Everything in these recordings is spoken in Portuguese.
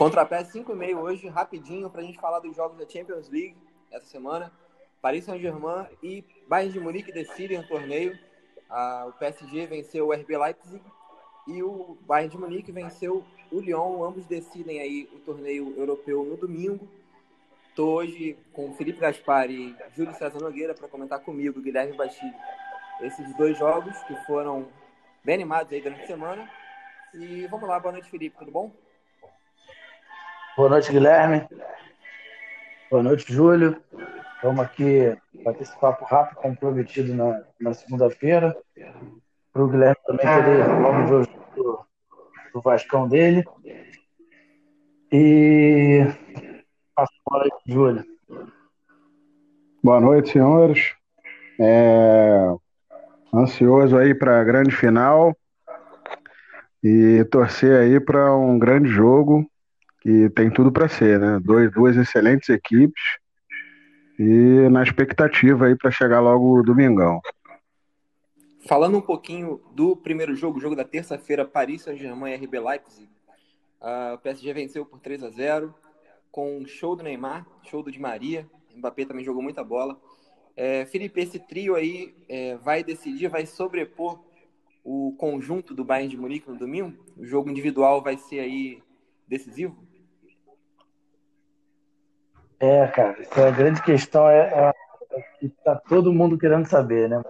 Contra a PS 5,5 hoje, rapidinho, para a gente falar dos jogos da Champions League essa semana. Paris Saint-Germain e Bayern de Munique decidem o torneio. Ah, o PSG venceu o RB Leipzig e o Bayern de Munique venceu o Lyon. Ambos decidem aí o torneio europeu no domingo. Estou hoje com Felipe Gaspar e Júlio César Nogueira para comentar comigo, Guilherme Bastilho, esses dois jogos que foram bem animados aí durante a semana. E vamos lá, boa noite, Felipe, tudo bom? Boa noite, Guilherme. Boa noite, Júlio. Vamos aqui bater esse papo rápido, como prometido na, na segunda-feira. Para o Guilherme também poder logo ver o jogo do, do Vascão dele. E passo a bola aí, Júlio. Boa noite, senhores. É... Ansioso aí para a grande final e torcer aí para um grande jogo que tem tudo para ser, né? Dois, duas excelentes equipes e na expectativa aí para chegar logo domingão. Falando um pouquinho do primeiro jogo, jogo da terça-feira, Paris Saint-Germain RB Leipzig. Uh, o PSG venceu por 3 a 0 com um show do Neymar, show do Di Maria. O Mbappé também jogou muita bola. É, Felipe, esse trio aí é, vai decidir, vai sobrepor o conjunto do Bayern de Munique no domingo? O jogo individual vai ser aí decisivo? É, cara, essa é a grande questão é, é, é que tá todo mundo querendo saber, né?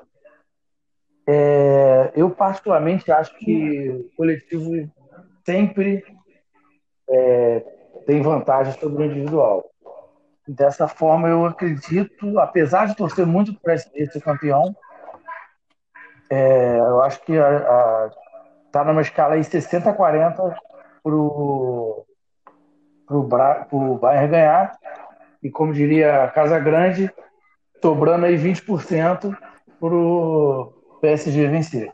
É, eu particularmente acho que o coletivo sempre é, tem vantagem sobre o individual. Dessa forma, eu acredito, apesar de torcer muito para esse campeão, é, eu acho que está numa escala aí 60-40 para o Bayern ganhar e como diria Casa Grande, sobrando aí 20% para o PSG vencer.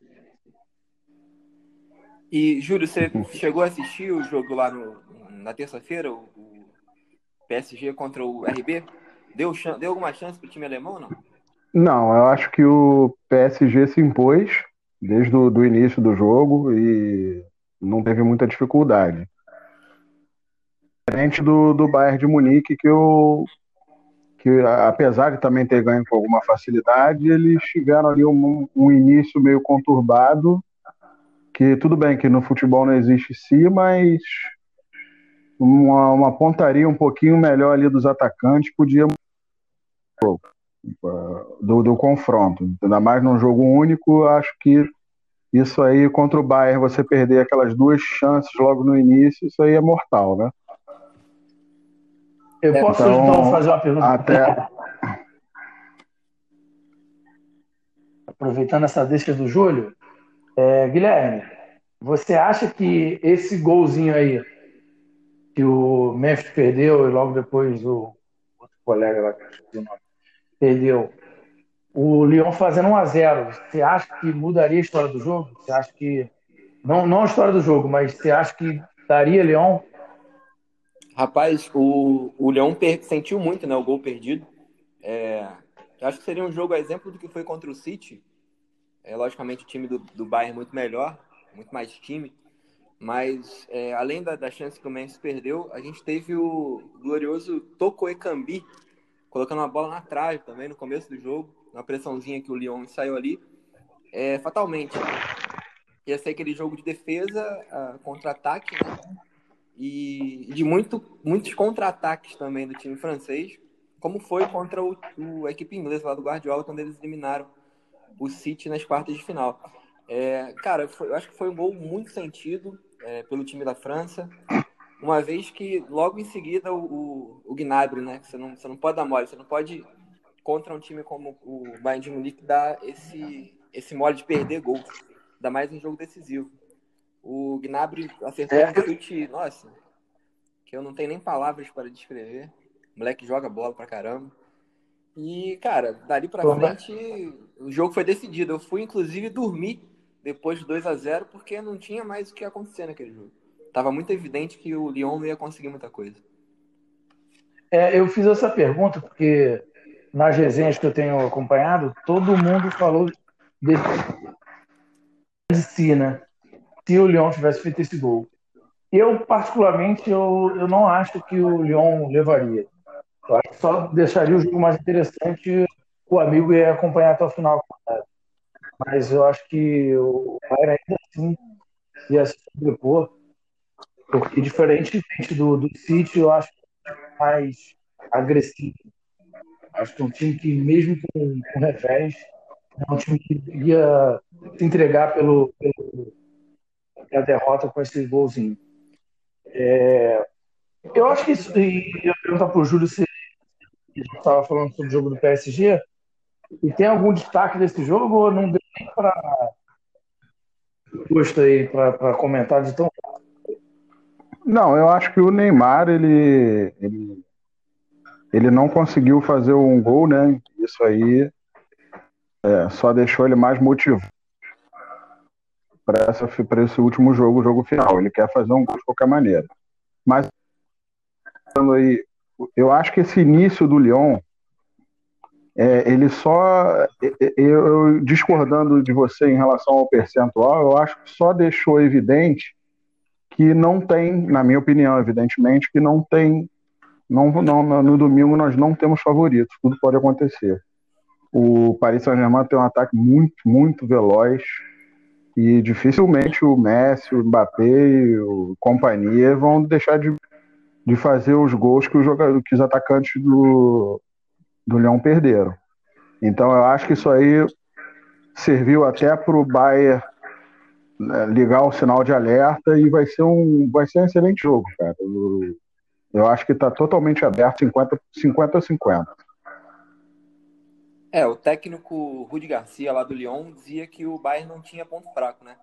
E, Júlio, você chegou a assistir o jogo lá no, na terça-feira, o, o, PSG contra o RB? Deu, deu alguma chance para o time alemão ou não? Não, eu acho que o PSG se impôs desde o do início do jogo e não teve muita dificuldade diferente do, do Bayern de Munique, que eu que apesar de também ter ganho com alguma facilidade, eles tiveram ali um, um início meio conturbado, que tudo bem que no futebol não existe si, mas uma, uma pontaria um pouquinho melhor ali dos atacantes podia do, do confronto. Ainda mais num jogo único, acho que isso aí contra o Bayern, você perder aquelas duas chances logo no início, isso aí é mortal, né? Eu posso então, então fazer uma pergunta? Até... Aproveitando essa deixa do Júlio, é, Guilherme, você acha que esse golzinho aí que o Memphis perdeu e logo depois o outro colega lá que nome, perdeu, o Lyon fazendo 1 a 0 você acha que mudaria a história do jogo? Você acha que não, não a história do jogo, mas você acha que daria Lyon Rapaz, o, o Leão sentiu muito né, o gol perdido. É, acho que seria um jogo a exemplo do que foi contra o City. É, logicamente, o time do, do Bayern é muito melhor, muito mais time. Mas, é, além da, da chance que o Memphis perdeu, a gente teve o glorioso Toko Ekambi colocando uma bola na trave também no começo do jogo. Uma pressãozinha que o Lyon saiu ali. É, fatalmente, ia ser aquele jogo de defesa, uh, contra-ataque, né? E de muito, muitos contra-ataques também do time francês, como foi contra o, o, a equipe inglesa lá do Guardiola, quando eles eliminaram o City nas quartas de final. É, cara, foi, eu acho que foi um gol muito sentido é, pelo time da França, uma vez que logo em seguida o, o, o Gnabry, né, você não, você não pode dar mole, você não pode, contra um time como o Bayern de Munique, dar esse, esse mole de perder gol, ainda mais em jogo decisivo. O Gnabry acertou é. um chute, nossa, que eu não tenho nem palavras para descrever. O moleque joga bola pra caramba. E, cara, dali pra Pô, frente, mas... o jogo foi decidido. Eu fui, inclusive, dormir depois de 2 a 0 porque não tinha mais o que acontecer naquele jogo. Tava muito evidente que o Lyon não ia conseguir muita coisa. É, eu fiz essa pergunta porque nas resenhas que eu tenho acompanhado, todo mundo falou de si, né? Se o Lyon tivesse feito esse gol. Eu, particularmente, eu, eu não acho que o Lyon levaria. Eu acho que só deixaria o jogo mais interessante o amigo ia acompanhar até o final. Mas eu acho que o Bayern ainda assim ia se sobrepor, porque diferente do, do City, eu acho é mais agressivo. Acho que é um time que, mesmo com, com revés, é um time que ia se entregar pelo, pelo a derrota com esse golzinho. É, eu acho que isso. E eu perguntar para o Júlio se ele estava falando sobre o jogo do PSG. E tem algum destaque desse jogo ou não deu nem para gosto aí para comentar de tão não, eu acho que o Neymar ele, ele, ele não conseguiu fazer um gol, né? Isso aí é, só deixou ele mais motivado para esse último jogo, o jogo final. Ele quer fazer um gol de qualquer maneira. Mas aí, eu acho que esse início do Lyon, é, ele só. Eu, discordando de você em relação ao percentual, eu acho que só deixou evidente que não tem, na minha opinião, evidentemente, que não tem. Não, não, no domingo nós não temos favoritos, tudo pode acontecer. O Paris Saint-Germain tem um ataque muito, muito veloz e dificilmente o Messi, o Mbappé o companhia vão deixar de, de fazer os gols que, os que os atacantes do, do Leão perderam. Então eu acho que isso aí serviu até para o Bayern né, ligar o sinal de alerta e vai ser um, vai ser um excelente jogo, cara. Eu, eu acho que está totalmente aberto 50 50 50. É, o técnico Rudi Garcia lá do Lyon dizia que o Bayern não tinha ponto fraco, né?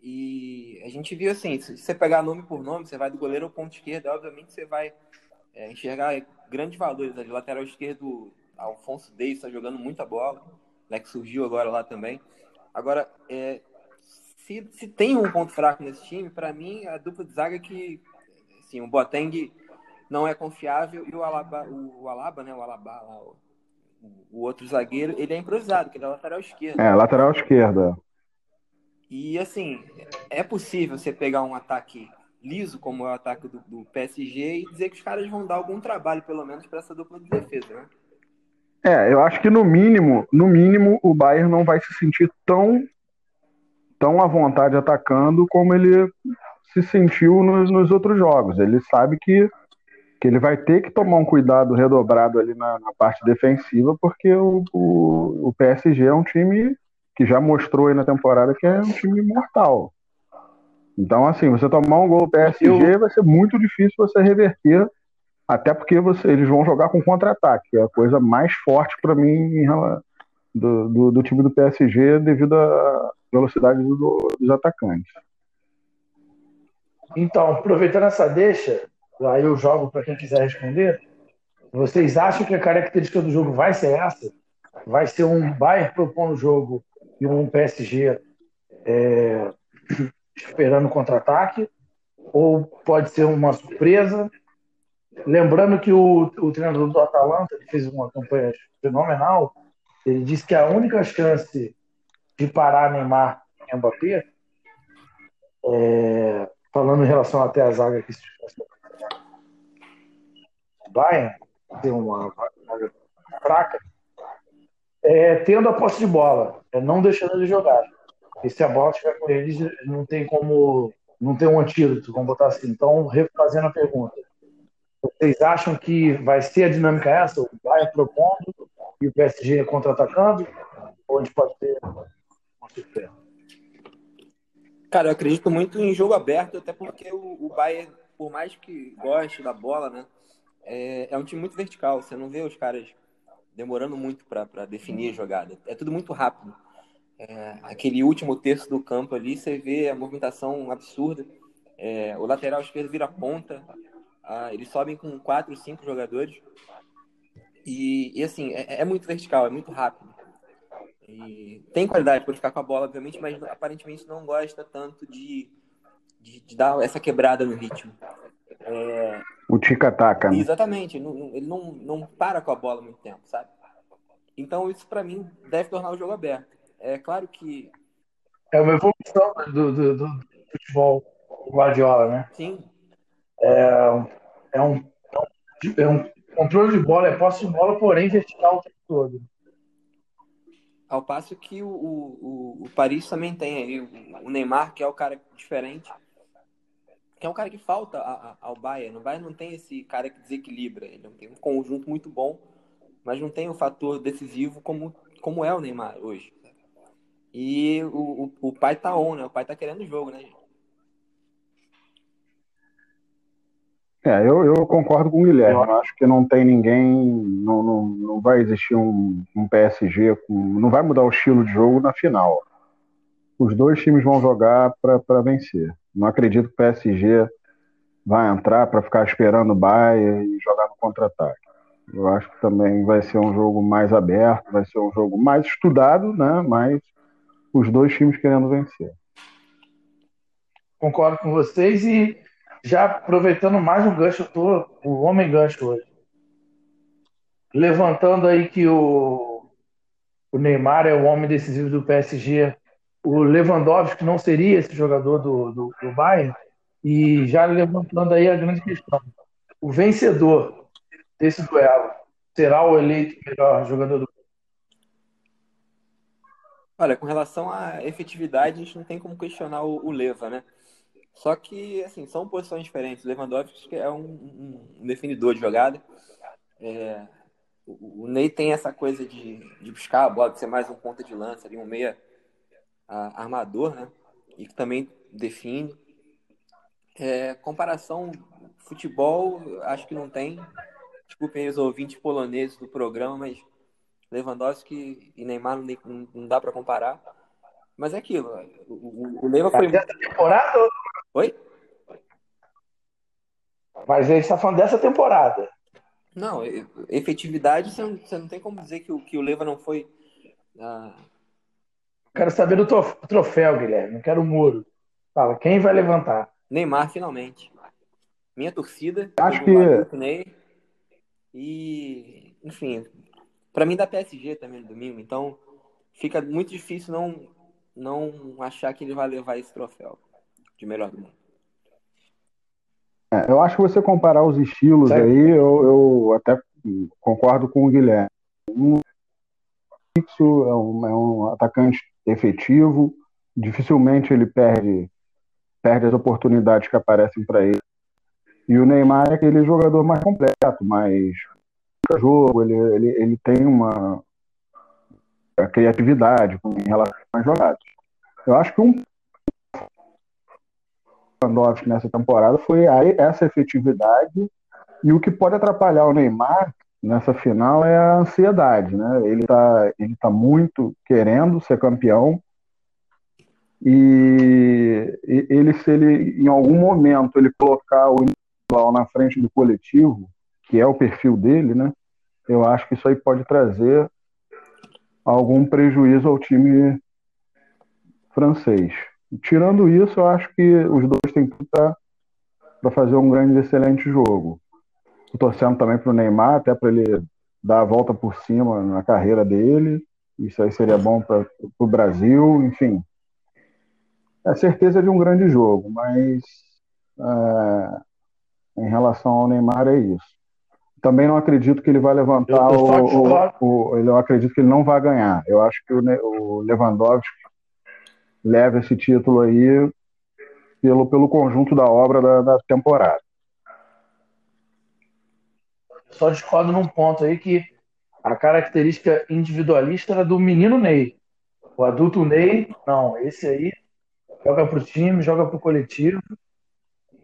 E a gente viu assim, se você pegar nome por nome, você vai do goleiro ao ponto esquerdo, obviamente você vai é, enxergar grandes valores ali. Lateral esquerdo, Alfonso Davis está jogando muita bola, né, que surgiu agora lá também. Agora, é, se, se tem um ponto fraco nesse time, para mim, a dupla de zaga que, assim, o Boateng não é confiável e o Alaba, o, o Alaba, né, o Alaba lá, o, o outro zagueiro, ele é improvisado, que ele é lateral esquerdo. É, lateral esquerda. E assim, é possível você pegar um ataque liso, como é o ataque do, do PSG, e dizer que os caras vão dar algum trabalho, pelo menos, para essa dupla de defesa, né? É, eu acho que no mínimo, no mínimo, o Bayern não vai se sentir tão, tão à vontade atacando como ele se sentiu nos, nos outros jogos. Ele sabe que que ele vai ter que tomar um cuidado redobrado ali na, na parte defensiva, porque o, o, o, PSG é um time que já mostrou aí na temporada que é um time mortal. Então, assim, você tomar um gol do PSG Eu... vai ser muito difícil você reverter, até porque você, eles vão jogar com contra-ataque, que é a coisa mais forte para mim do, do, do, time do PSG devido à velocidade do, dos atacantes. Então, aproveitando essa deixa, aí eu jogo para quem quiser responder. Vocês acham que a característica do jogo vai ser essa? Vai ser um Bayern propondo o jogo e um PSG é, esperando contra-ataque? Ou pode ser uma surpresa? Lembrando que o, o treinador do Atalanta fez uma campanha fenomenal. Ele disse que a única chance de parar Neymar e Mbappé, é, falando em relação até à zaga que se Bayern, tem uma vaga fraca, é, tendo a posse de bola, é não deixando de jogar. E se a bola estiver com eles, não tem como. Não tem um antídoto, vamos botar assim. Então, refazendo a pergunta. Vocês acham que vai ser a dinâmica essa? O Bayern propondo e o PSG contra-atacando? Ou a gente pode ter uma surpresa? Cara, eu acredito muito em jogo aberto, até porque o, o Bayern, por mais que goste da bola, né? É, é um time muito vertical. Você não vê os caras demorando muito para definir a jogada. É tudo muito rápido. É, aquele último terço do campo ali, você vê a movimentação absurda. É, o lateral esquerdo vira ponta. Ah, eles sobem com quatro, cinco jogadores. E, e assim, é, é, muito vertical, é muito rápido. E tem qualidade para ficar com a bola, obviamente, mas aparentemente não gosta tanto de, de, de dar essa quebrada no ritmo. É, o tica-taca. Né? Exatamente. Ele não, não para com a bola muito tempo, sabe? Então, isso para mim deve tornar o jogo aberto. É claro que. É uma evolução do, do, do futebol Guardiola, né? Sim. É, é, um, é um controle de bola, é posse de bola, porém vertical o tempo todo. Ao passo que o, o, o Paris também tem aí o Neymar, que é o cara diferente, que é um cara que falta ao Bayern. O Bayern não tem esse cara que desequilibra. Ele tem um conjunto muito bom, mas não tem o fator decisivo como, como é o Neymar hoje. E o, o, o pai tá on, né? O pai tá querendo o jogo, né, gente? É, eu, eu concordo com o Guilherme. Eu acho que não tem ninguém, não, não, não vai existir um, um PSG, com, não vai mudar o estilo de jogo na final. Os dois times vão jogar para vencer. Não acredito que o PSG vai entrar para ficar esperando o Bayern e jogar no contra-ataque. Eu acho que também vai ser um jogo mais aberto, vai ser um jogo mais estudado, né? Mas os dois times querendo vencer. Concordo com vocês e já aproveitando mais um gancho, eu tô o homem gancho hoje. Levantando aí que o, o Neymar é o homem decisivo do PSG, o Lewandowski não seria esse jogador do, do, do Bayern, e já levantando aí a grande questão. O vencedor desse duelo será o eleito melhor jogador do Olha, com relação à efetividade, a gente não tem como questionar o, o Leva, né? Só que, assim, são posições diferentes. O Lewandowski é um, um definidor de jogada. É, o, o, Ney tem essa coisa de, de buscar a bola, de ser mais um ponta de lança, ali, um meia armador, né? E que também define. É, comparação futebol, acho que não tem. Desculpem os ouvintes poloneses do programa, mas Lewandowski e Neymar não, não dá para comparar. Mas é aquilo. O, o, o Leva foi. Dessa temporada? Oi? Mas ele está falando dessa temporada. Não, efetividade, você não, você não tem como dizer que o, que o Leva não foi. Ah... Quero saber do troféu, Guilherme. Não quero o muro. Fala, quem vai levantar? Neymar, finalmente. Minha torcida. Acho que. Ney, e, enfim, para mim da PSG também no domingo. Então, fica muito difícil não não achar que ele vai levar esse troféu de melhor do mundo. É, eu acho que você comparar os estilos certo. aí, eu, eu, até concordo com o Guilherme. Um fixo é um, é um atacante efetivo, dificilmente ele perde perde as oportunidades que aparecem para ele. E o Neymar é aquele jogador mais completo, mais jogo, ele, ele, ele tem uma, criatividade em relação às jogadas. Eu acho que um Lewandowski nessa temporada foi essa efetividade e o que pode atrapalhar o Neymar nessa final é a ansiedade, né? Ele está ele tá muito querendo ser campeão e ele se ele em algum momento ele colocar o individual na frente do coletivo, que é o perfil dele, né? Eu acho que isso aí pode trazer algum prejuízo ao time francês. Tirando isso, eu acho que os dois têm tudo para fazer um grande, excelente jogo. Estou torcendo também para o Neymar, até para ele dar a volta por cima na carreira dele. Isso aí seria bom para o Brasil, enfim. É certeza de um grande jogo, mas é, em relação ao Neymar é isso. Também não acredito que ele vai levantar o, o, o, Eu acredito que ele não vai ganhar. Eu acho que o, o Lewandowski leva esse título aí pelo, pelo conjunto da obra da, da temporada. Só discordo num ponto aí que a característica individualista era do menino Ney. O adulto Ney, não, esse aí joga pro time, joga pro coletivo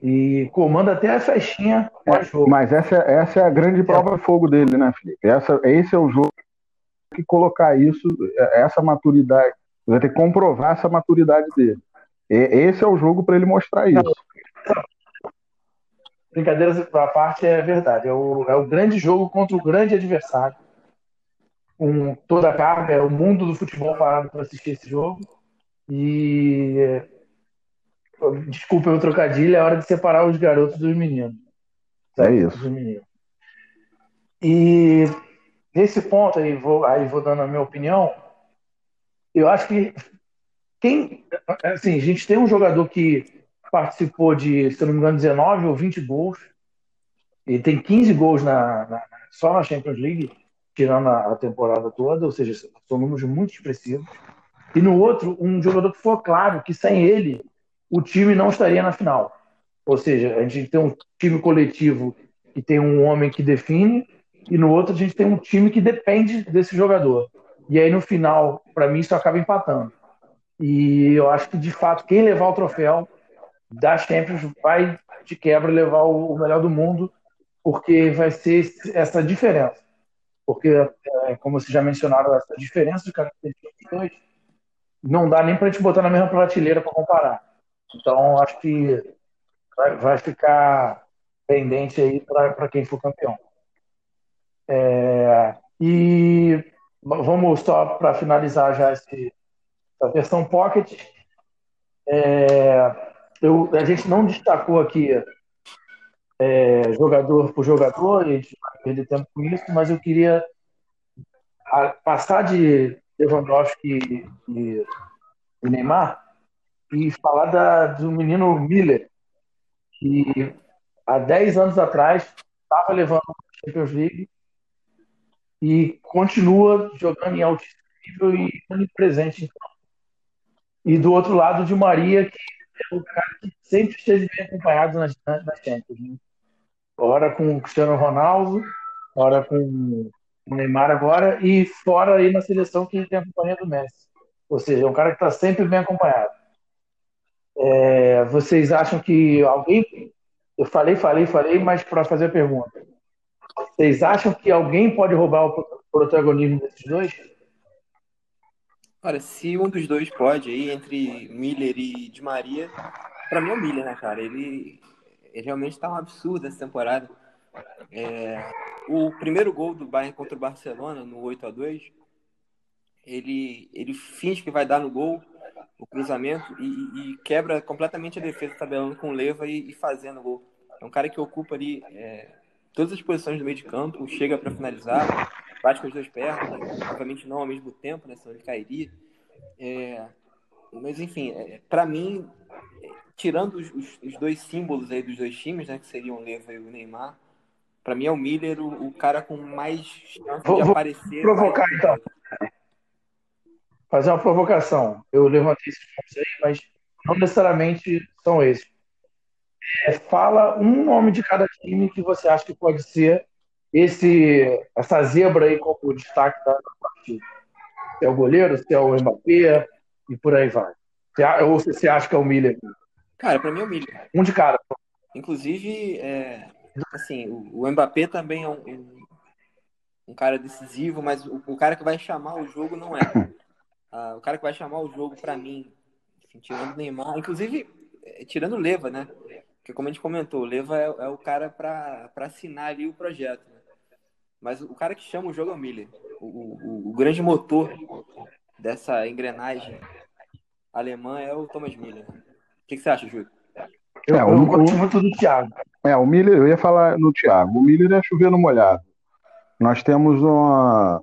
e comanda até a festinha é, Mas essa, essa é a grande prova de fogo dele, né, Felipe? Essa, esse é o jogo que colocar isso, essa maturidade, vai ter que comprovar essa maturidade dele. E, esse é o jogo para ele mostrar isso. Brincadeiras à parte é verdade. É o, é o grande jogo contra o grande adversário. Com toda a carga, é o mundo do futebol parado para assistir esse jogo. E Desculpa o trocadilho, é hora de separar os garotos dos meninos. É isso. E nesse ponto aí vou, aí vou dando a minha opinião. Eu acho que quem, assim, a gente tem um jogador que participou de, se não me engano, 19 ou 20 gols. Ele tem 15 gols na, na, só na Champions League, tirando a, a temporada toda, ou seja, são números muito expressivos. E no outro, um jogador que foi claro que sem ele o time não estaria na final. Ou seja, a gente tem um time coletivo que tem um homem que define, e no outro a gente tem um time que depende desse jogador. E aí no final, para mim, isso acaba empatando. E eu acho que de fato, quem levar o troféu da Champions vai de quebra levar o melhor do mundo, porque vai ser essa diferença. Porque, é, como vocês já mencionaram, essa diferença de características não dá nem para a gente botar na mesma prateleira para comparar. Então, acho que vai, ficar pendente aí para quem for campeão. É, e vamos só para finalizar já esse, versão Pocket. É, eu, a gente não destacou aqui é, jogador por jogador, a gente vai perder tempo com isso, mas eu queria passar de Lewandowski e, e Neymar e falar da, do menino Miller, que há 10 anos atrás estava levando a Champions League e continua jogando em altíssimo nível e onipresente. Então. E do outro lado, de Maria, que é o cara que sempre esteve bem acompanhado nas, nas Champions. Né? Ora com o Cristiano Ronaldo, ora com o Neymar agora, e fora aí na seleção que tem a companhia do Messi. Ou seja, é um cara que está sempre bem acompanhado. É, vocês acham que alguém. Eu falei, falei, falei, mas para fazer a pergunta. Vocês acham que alguém pode roubar o protagonismo desses dois? Olha, se um dos dois pode, aí, entre Miller e Di Maria, para mim é o Miller, né, cara? Ele, ele realmente tá um absurdo essa temporada. É, o primeiro gol do Bayern contra o Barcelona, no 8 a 2 ele, ele finge que vai dar no gol, o cruzamento, e, e quebra completamente a defesa, tabelando com leva e, e fazendo o gol. É um cara que ocupa ali é, todas as posições do meio de campo, chega para finalizar, bate com as duas pernas, obviamente não ao mesmo tempo, né, senão ele cairia. É, mas enfim, é, para mim, tirando os, os, os, dois símbolos aí dos dois times, né, que seriam o Leva e o Neymar, para mim é o Miller o, o, cara com mais chance vou, de aparecer. Provocar então. Fazer uma provocação. Eu levantei esses pontos aí, mas não necessariamente são esses. É, fala um nome de cada time que você acha que pode ser esse essa zebra aí como destaque da partida. Se é o goleiro, se é o Mbappé e por aí vai. Ou você acha que é o Miller? Cara, para mim é o Miller. Um de cara. Inclusive, é, assim, o, Mbappé também é um, um, um cara decisivo, mas o, o, cara que vai chamar o jogo não é. Ah, o cara que vai chamar o jogo para mim, assim, tirando o Neymar, inclusive é, tirando o Leva, né? Porque como a gente comentou, o Leva é, é o cara para assinar ali o projeto. Né? Mas o cara que chama o jogo é o Miller. O, o, o grande motor dessa engrenagem alemã é o Thomas Miller. O que, que você acha, Júlio? Eu, é, eu gosto muito do Thiago. É, o Miller, eu ia falar no Thiago. O Miller é chover no molhado. Nós temos uma.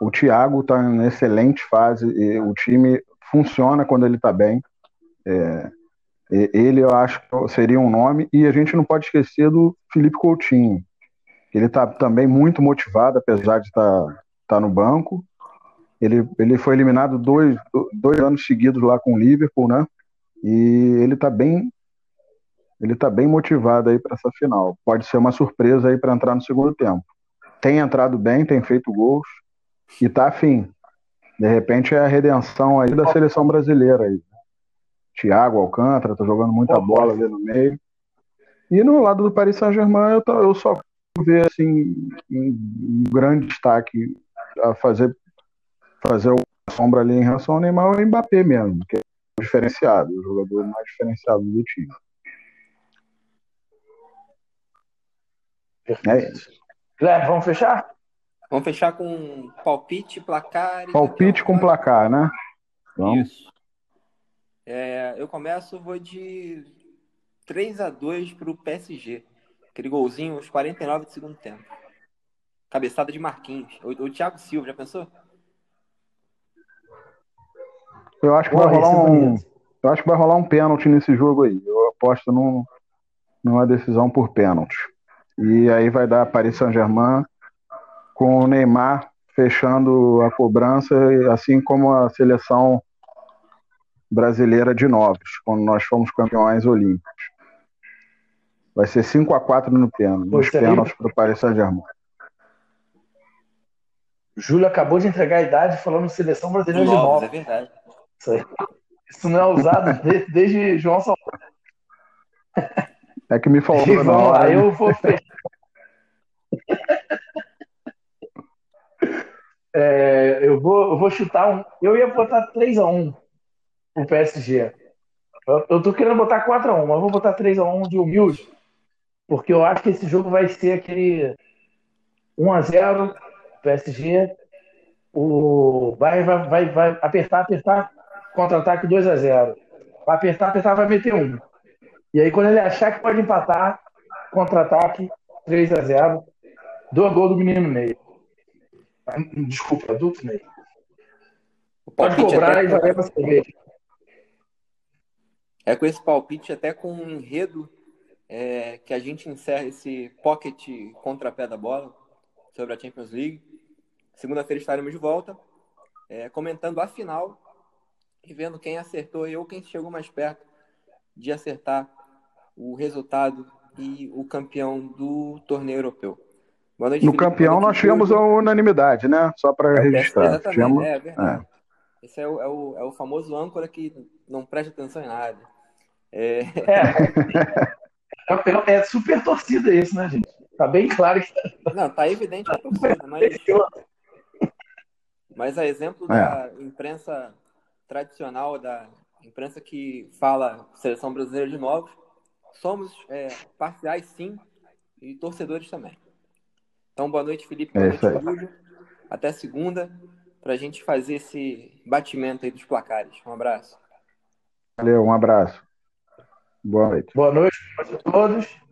O Thiago está em excelente fase. o time funciona quando ele está bem. É, ele, eu acho que seria um nome. E a gente não pode esquecer do Felipe Coutinho. Ele está também muito motivado, apesar de estar tá, tá no banco. Ele, ele foi eliminado dois, dois anos seguidos lá com o Liverpool, né? E ele está bem ele está bem motivado aí para essa final. Pode ser uma surpresa aí para entrar no segundo tempo. Tem entrado bem, tem feito gols e está afim. De repente é a redenção aí da seleção brasileira aí. Thiago Alcântara tá jogando muita bola ali no meio. E no lado do Paris Saint-Germain eu, eu só ver assim um grande destaque a fazer fazer o sombra ali em relação ao Neymar é o Mbappé mesmo, que é o diferenciado, o jogador mais diferenciado do time. É isso. Guilherme, vamos fechar? Vamos fechar com palpite, placar. Palpite com placar, né? Vamos. Isso. É, eu começo, vou de 3 a 2 para o PSG. Aquele golzinho, os 49 do segundo tempo. Cabeçada de Marquinhos. O, o Thiago Silva, já pensou? Eu acho que vai rolar um, Eu acho que vai rolar um pênalti nesse jogo aí. Eu aposto num, numa decisão por pênalti. E aí vai dar Paris Saint-Germain com o Neymar fechando a cobrança, assim como a seleção brasileira de novos, quando nós fomos campeões olímpicos. Vai ser 5 a 4 no pênalti, nos pênaltis para o Paris Saint-Germain. Júlio acabou de entregar a idade falando seleção brasileira de novos. É verdade. Isso, aí. Isso não é usado desde, desde João Salvador. É que me faltou na hora. lá, né? eu vou fechar. É, eu, vou, eu vou chutar um. Eu ia botar 3x1 pro PSG. Eu, eu tô querendo botar 4x1, mas eu vou botar 3x1 de humilde. Porque eu acho que esse jogo vai ser aquele 1x0 PSG. O Bayern vai, vai, vai apertar, apertar, contra-ataque 2x0. Vai apertar, apertar, vai meter um. E aí, quando ele achar que pode empatar, contra-ataque 3x0. Dois gols do menino Ney. Desculpa, adulto Ney. Pode cobrar até e vai levar cerveja. É com esse palpite, até com um enredo, é, que a gente encerra esse pocket contra-pé da bola sobre a Champions League. Segunda-feira estaremos de volta, é, comentando a final e vendo quem acertou ou quem chegou mais perto de acertar o resultado e o campeão do torneio europeu. Boa noite, No Felipe. campeão Boa noite, nós tivemos a unanimidade, né? Só para registrar. Exatamente, Tivemos- é verdade. Esse é o, é, o, é o famoso âncora que não presta atenção em nada. É, É, é, é super torcida isso, né, gente? Tá bem claro que não, tá evidente a torcida, mas, mas a exemplo da imprensa tradicional, da imprensa que fala seleção brasileira de novos, somos é, parciais sim e torcedores também. Então, boa noite, Felipe. Boa É noite. Júlio. Até segunda, para a gente fazer esse batimento aí dos placares. Um abraço. Valeu, um abraço. Boa noite. Boa noite a todos.